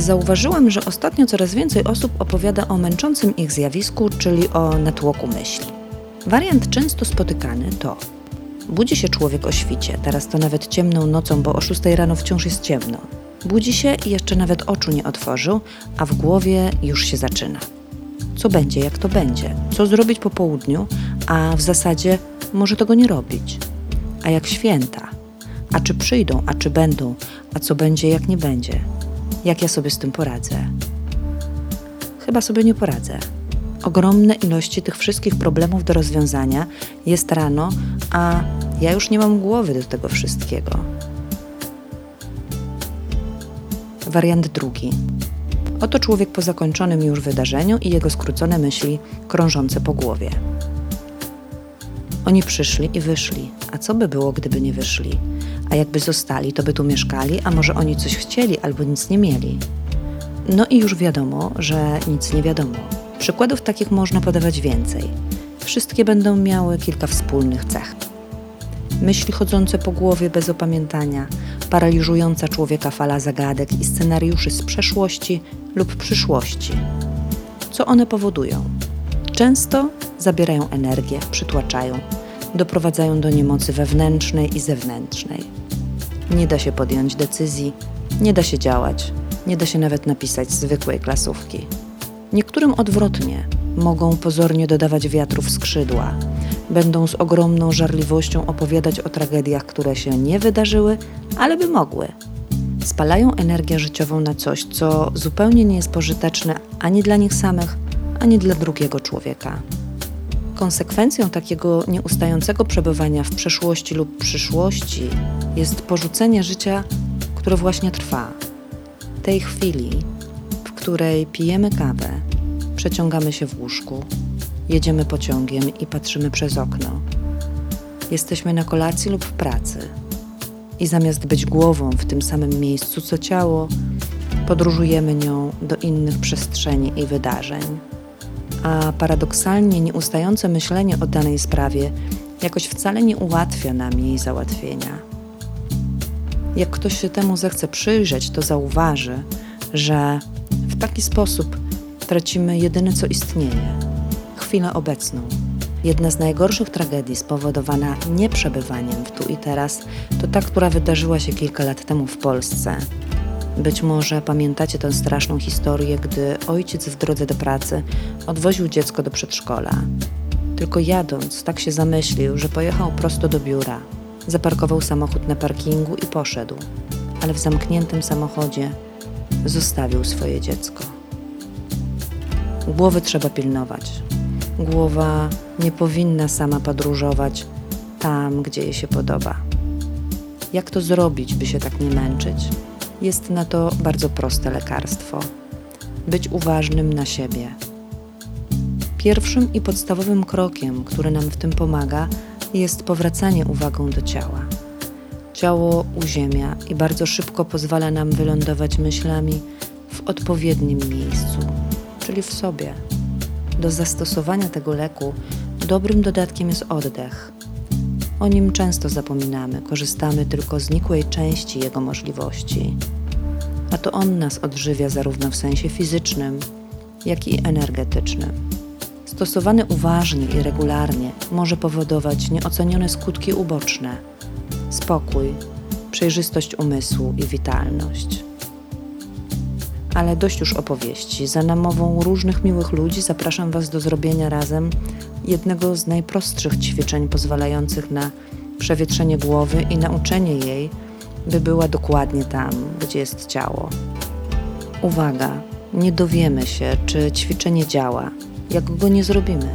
Zauważyłam, że ostatnio coraz więcej osób opowiada o męczącym ich zjawisku, czyli o natłoku myśli. Wariant często spotykany to budzi się człowiek o świcie, teraz to nawet ciemną nocą, bo o 6 rano wciąż jest ciemno. Budzi się i jeszcze nawet oczu nie otworzył, a w głowie już się zaczyna. Co będzie, jak to będzie? Co zrobić po południu, a w zasadzie może tego nie robić? A jak święta? A czy przyjdą, a czy będą? A co będzie, jak nie będzie? Jak ja sobie z tym poradzę? Chyba sobie nie poradzę. Ogromne ilości tych wszystkich problemów do rozwiązania jest rano, a ja już nie mam głowy do tego wszystkiego. Wariant drugi. Oto człowiek po zakończonym już wydarzeniu i jego skrócone myśli krążące po głowie. Oni przyszli i wyszli, a co by było, gdyby nie wyszli? A jakby zostali, to by tu mieszkali, a może oni coś chcieli albo nic nie mieli? No i już wiadomo, że nic nie wiadomo. Przykładów takich można podawać więcej. Wszystkie będą miały kilka wspólnych cech. Myśli chodzące po głowie bez opamiętania, paraliżująca człowieka fala zagadek i scenariuszy z przeszłości lub przyszłości. Co one powodują? Często zabierają energię, przytłaczają, doprowadzają do niemocy wewnętrznej i zewnętrznej. Nie da się podjąć decyzji, nie da się działać, nie da się nawet napisać zwykłej klasówki. Niektórym odwrotnie mogą pozornie dodawać wiatru w skrzydła, będą z ogromną żarliwością opowiadać o tragediach, które się nie wydarzyły, ale by mogły. Spalają energię życiową na coś, co zupełnie nie jest pożyteczne ani dla nich samych, ani dla drugiego człowieka. Konsekwencją takiego nieustającego przebywania w przeszłości lub przyszłości jest porzucenie życia, które właśnie trwa. Tej chwili, w której pijemy kawę, przeciągamy się w łóżku, jedziemy pociągiem i patrzymy przez okno. Jesteśmy na kolacji lub w pracy. I zamiast być głową w tym samym miejscu co ciało, podróżujemy nią do innych przestrzeni i wydarzeń a paradoksalnie nieustające myślenie o danej sprawie jakoś wcale nie ułatwia nam jej załatwienia. Jak ktoś się temu zechce przyjrzeć, to zauważy, że w taki sposób tracimy jedyne, co istnieje chwilę obecną. Jedna z najgorszych tragedii spowodowana nieprzebywaniem w tu i teraz to ta, która wydarzyła się kilka lat temu w Polsce, być może pamiętacie tę straszną historię, gdy ojciec w drodze do pracy odwoził dziecko do przedszkola. Tylko jadąc, tak się zamyślił, że pojechał prosto do biura. Zaparkował samochód na parkingu i poszedł, ale w zamkniętym samochodzie zostawił swoje dziecko. Głowy trzeba pilnować. Głowa nie powinna sama podróżować tam, gdzie jej się podoba. Jak to zrobić, by się tak nie męczyć? Jest na to bardzo proste lekarstwo: być uważnym na siebie. Pierwszym i podstawowym krokiem, który nam w tym pomaga, jest powracanie uwagą do ciała. Ciało uziemia i bardzo szybko pozwala nam wylądować myślami w odpowiednim miejscu, czyli w sobie. Do zastosowania tego leku dobrym dodatkiem jest oddech. O nim często zapominamy, korzystamy tylko z nikłej części jego możliwości. A to on nas odżywia zarówno w sensie fizycznym, jak i energetycznym. Stosowany uważnie i regularnie może powodować nieocenione skutki uboczne: spokój, przejrzystość umysłu i witalność. Ale dość już opowieści. Za namową różnych miłych ludzi zapraszam Was do zrobienia razem jednego z najprostszych ćwiczeń pozwalających na przewietrzenie głowy i nauczenie jej, by była dokładnie tam, gdzie jest ciało. Uwaga, nie dowiemy się, czy ćwiczenie działa, jak go nie zrobimy.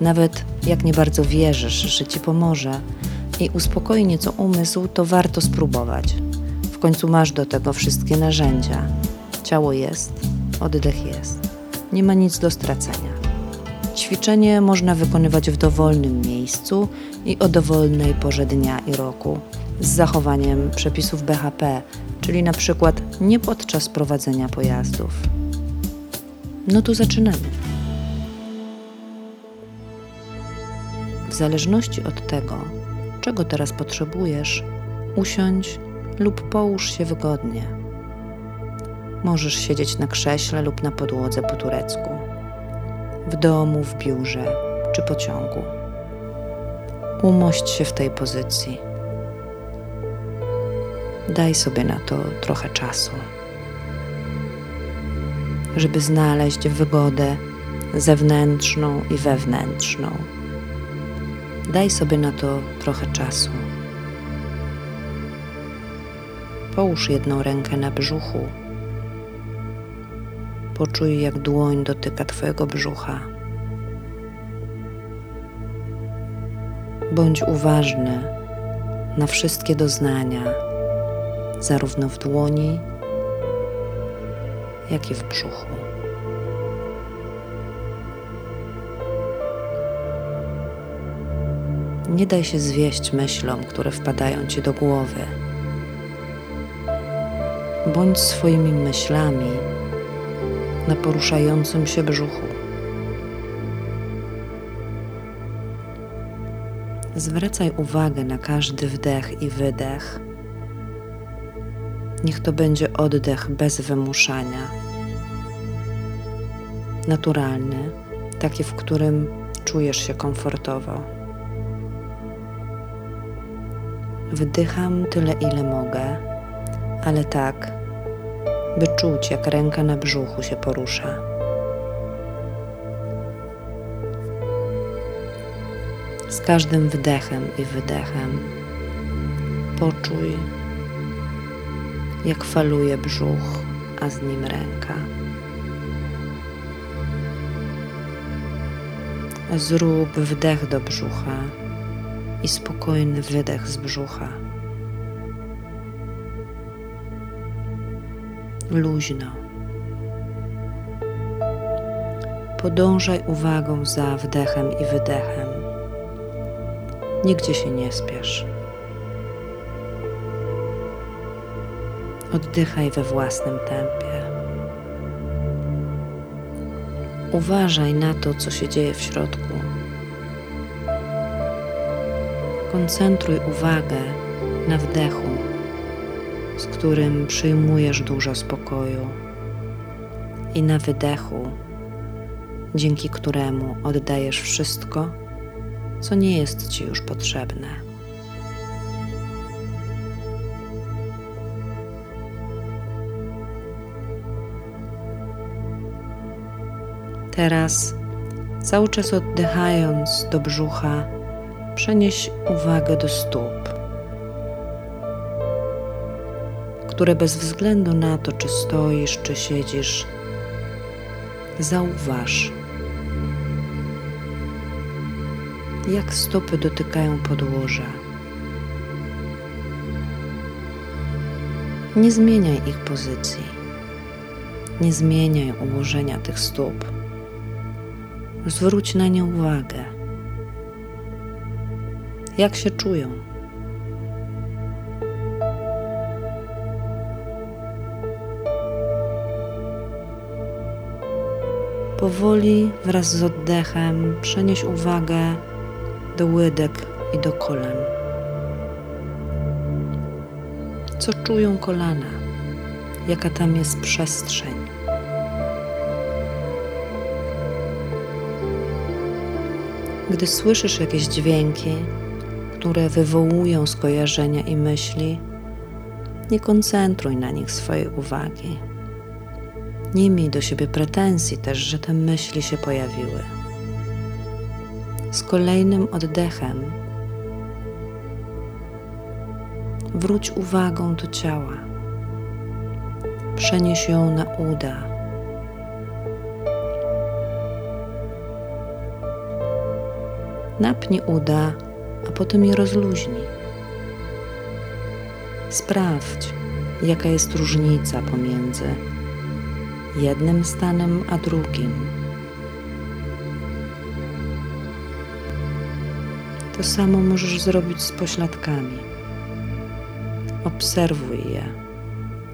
Nawet jak nie bardzo wierzysz, że ci pomoże i uspokoi nieco umysł, to warto spróbować. W końcu masz do tego wszystkie narzędzia. Ciało jest, oddech jest. Nie ma nic do stracenia. Ćwiczenie można wykonywać w dowolnym miejscu i o dowolnej porze dnia i roku, z zachowaniem przepisów BHP, czyli na przykład nie podczas prowadzenia pojazdów. No to zaczynamy. W zależności od tego, czego teraz potrzebujesz, usiądź lub połóż się wygodnie. Możesz siedzieć na krześle lub na podłodze po turecku, w domu, w biurze czy pociągu. Umość się w tej pozycji. Daj sobie na to trochę czasu, żeby znaleźć wygodę zewnętrzną i wewnętrzną. Daj sobie na to trochę czasu. Połóż jedną rękę na brzuchu. Poczuj, jak dłoń dotyka Twojego brzucha. Bądź uważny na wszystkie doznania, zarówno w dłoni, jak i w brzuchu. Nie daj się zwieść myślom, które wpadają ci do głowy. Bądź swoimi myślami na poruszającym się brzuchu. Zwracaj uwagę na każdy wdech i wydech. Niech to będzie oddech bez wymuszania. Naturalny, taki, w którym czujesz się komfortowo. Wdycham tyle, ile mogę, ale tak, by czuć, jak ręka na brzuchu się porusza. Z każdym wdechem i wydechem poczuj, jak faluje brzuch, a z nim ręka. Zrób wdech do brzucha i spokojny wydech z brzucha. Luźno. Podążaj uwagą za wdechem i wydechem. Nigdzie się nie spiesz. Oddychaj we własnym tempie. Uważaj na to, co się dzieje w środku. Koncentruj uwagę na wdechu, z którym przyjmujesz dużo spokoju, i na wydechu, dzięki któremu oddajesz wszystko, co nie jest ci już potrzebne. Teraz, cały czas oddychając do brzucha, przenieś uwagę do stóp, które bez względu na to, czy stoisz, czy siedzisz, zauważ, jak stopy dotykają podłoża. Nie zmieniaj ich pozycji, nie zmieniaj ułożenia tych stóp. Zwróć na nie uwagę jak się czują. Powoli wraz z oddechem przenieś uwagę do łydek i do kolan. Co czują kolana? Jaka tam jest przestrzeń? Gdy słyszysz jakieś dźwięki, które wywołują skojarzenia i myśli, nie koncentruj na nich swojej uwagi. Nie miej do siebie pretensji też, że te myśli się pojawiły. Z kolejnym oddechem wróć uwagą do ciała. Przenieś ją na uda. Napnij uda a potem je rozluźnij. Sprawdź, jaka jest różnica pomiędzy jednym stanem a drugim. To samo możesz zrobić z pośladkami. Obserwuj je,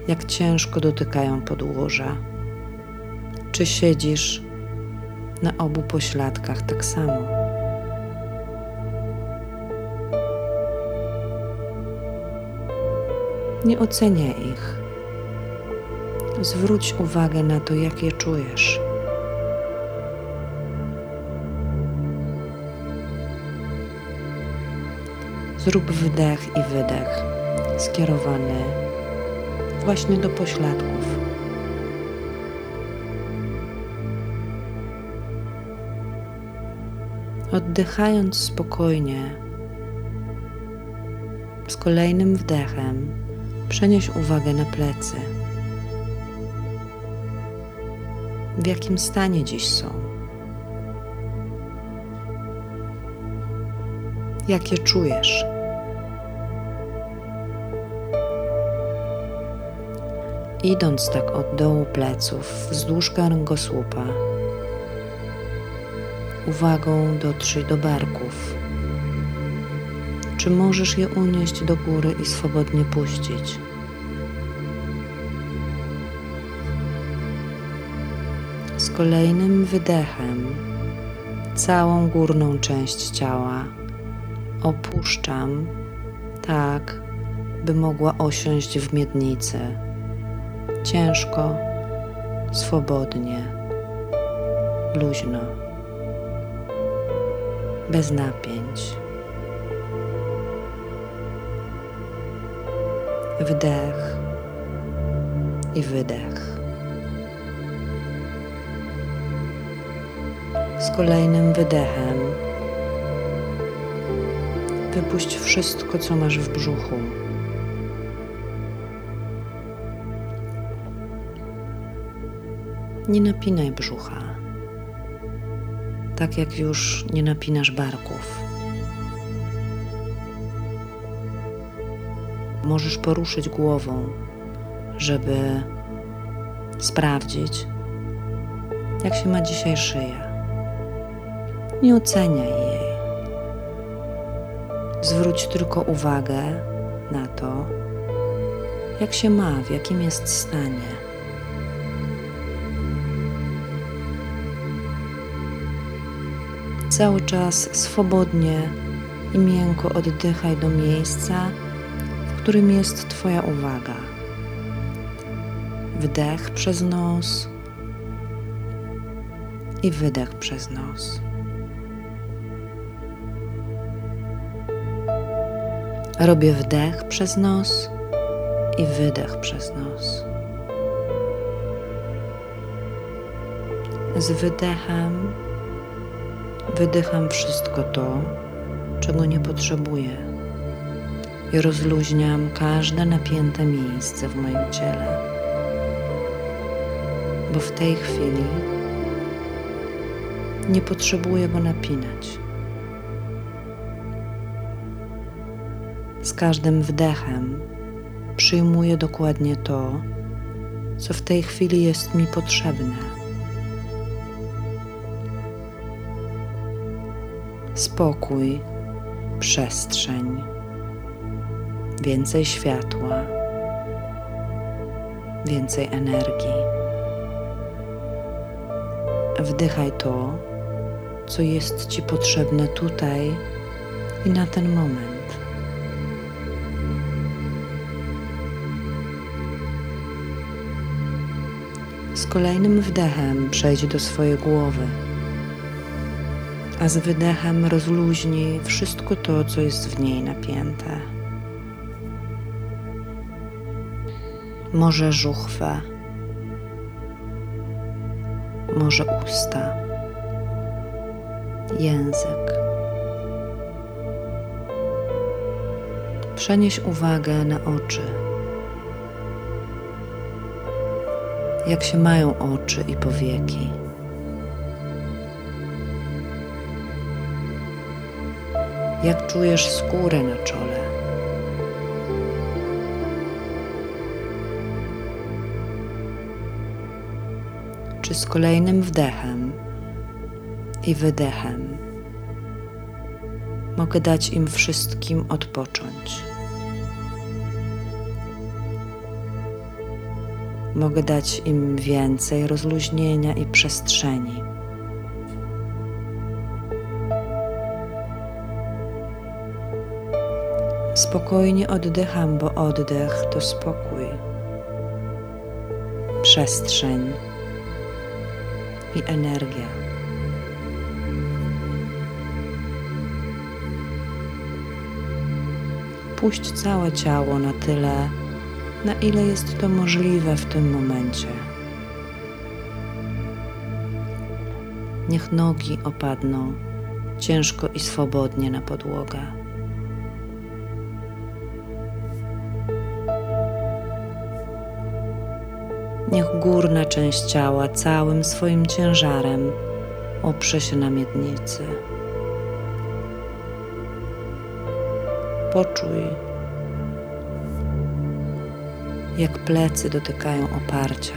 jak ciężko dotykają podłoża. Czy siedzisz na obu pośladkach tak samo? Nie oceniaj ich, Zwróć uwagę na to, jak je czujesz. Zrób wdech i wydech skierowany właśnie do pośladków. Oddychając spokojnie, z kolejnym wdechem przenieś uwagę na plecy. W jakim stanie dziś są? Jakie czujesz? Idąc tak od dołu pleców wzdłuż kręgosłupa, uwagą dotrzyj do barków. Czy możesz je unieść do góry i swobodnie puścić? Z kolejnym wydechem całą górną część ciała opuszczam tak, by mogła osiąść w miednicy. Ciężko, swobodnie, luźno, bez napięć. Wdech i wydech. Z kolejnym wydechem wypuść wszystko, co masz w brzuchu. Nie napinaj brzucha, tak jak już nie napinasz barków. Możesz poruszyć głową, żeby sprawdzić, jak się ma dzisiaj szyja. Nie oceniaj jej. Zwróć tylko uwagę na to, jak się ma, w jakim jest stanie. Cały czas swobodnie i miękko oddychaj do miejsca, w którym jest Twoja uwaga. Wdech przez nos i wydech przez nos. Robię wdech przez nos i wydech przez nos. Z wydechem wydycham wszystko to, czego nie potrzebuję i rozluźniam każde napięte miejsce w moim ciele, bo w tej chwili nie potrzebuję go napinać. Każdym wdechem przyjmuję dokładnie to, co w tej chwili jest mi potrzebne. Spokój, przestrzeń, więcej światła, więcej energii. Wdychaj to, co jest Ci potrzebne tutaj i na ten moment. Kolejnym wdechem przejdź do swojej głowy, a z wydechem rozluźnij wszystko to, co jest w niej napięte. Może żuchwę, może usta, język. Przenieś uwagę na oczy. Jak się mają oczy i powieki. Jak czujesz skórę na czole? Czy z kolejnym wdechem i wydechem mogę dać im wszystkim odpocząć? Mogę dać im więcej rozluźnienia i przestrzeni. Spokojnie oddycham, bo oddech to spokój. przestrzeń i energia. Puść całe ciało na tyle, na ile jest to możliwe w tym momencie. Niech nogi opadną ciężko i swobodnie na podłogę. Niech górna część ciała całym swoim ciężarem oprze się na miednicy. Poczuj, jak plecy dotykają oparcia.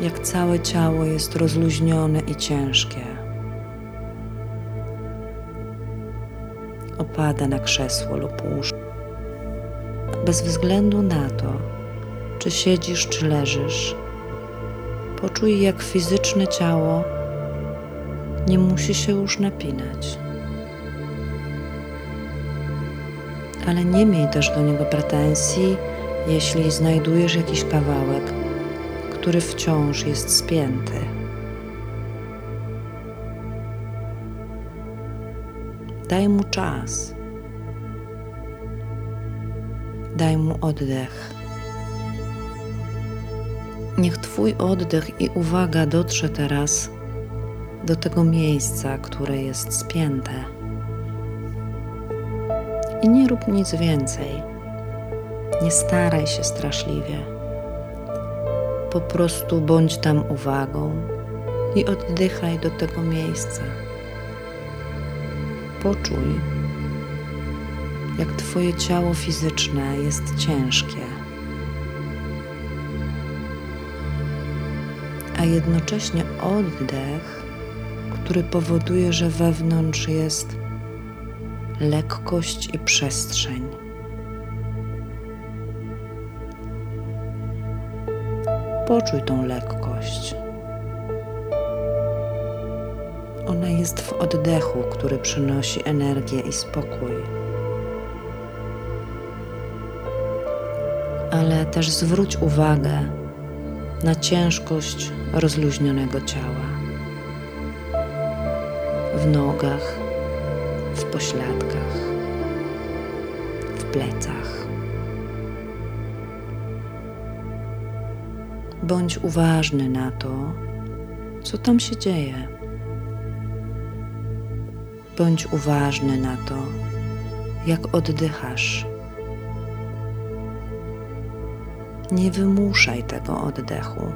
Jak całe ciało jest rozluźnione i ciężkie. Opada na krzesło lub łóżko. Bez względu na to, czy siedzisz, czy leżysz, poczuj, jak fizyczne ciało nie musi się już napinać. Ale nie miej też do niego pretensji, jeśli znajdujesz jakiś kawałek, który wciąż jest spięty. Daj mu czas. Daj mu oddech. Niech Twój oddech i uwaga dotrze teraz do tego miejsca, które jest spięte i nie rób nic więcej. Nie staraj się straszliwie. Po prostu bądź tam uwagą i oddychaj do tego miejsca. Poczuj, jak Twoje ciało fizyczne jest ciężkie, a jednocześnie oddech, który powoduje, że wewnątrz jest lekkość i przestrzeń. Poczuj tą lekkość. Ona jest w oddechu, który przynosi energię i spokój. Ale też zwróć uwagę na ciężkość rozluźnionego ciała w nogach, w pośladkach, w plecach. Bądź uważny na to, co tam się dzieje. Bądź uważny na to, jak oddychasz. Nie wymuszaj tego oddechu.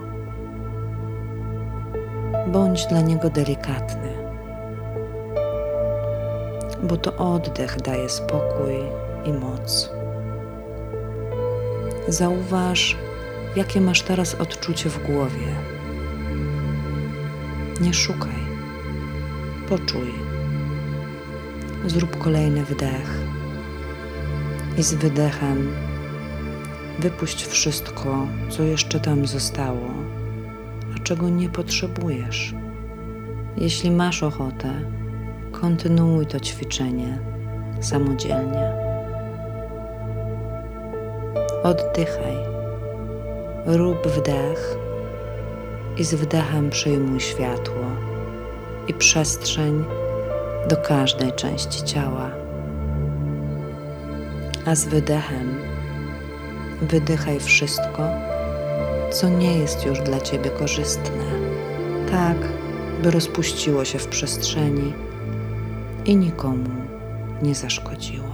Bądź dla niego delikatny bo to oddech daje spokój i moc. Zauważ, jakie masz teraz odczucie w głowie. Nie szukaj, poczuj. Zrób kolejny wdech i z wydechem wypuść wszystko, co jeszcze tam zostało, a czego nie potrzebujesz. Jeśli masz ochotę, kontynuuj to ćwiczenie samodzielnie. Oddychaj, rób wdech i z wdechem przyjmuj światło i przestrzeń do każdej części ciała. A z wydechem wydychaj wszystko, co nie jest już dla Ciebie korzystne, tak by rozpuściło się w przestrzeni i nikomu nie zaszkodziło.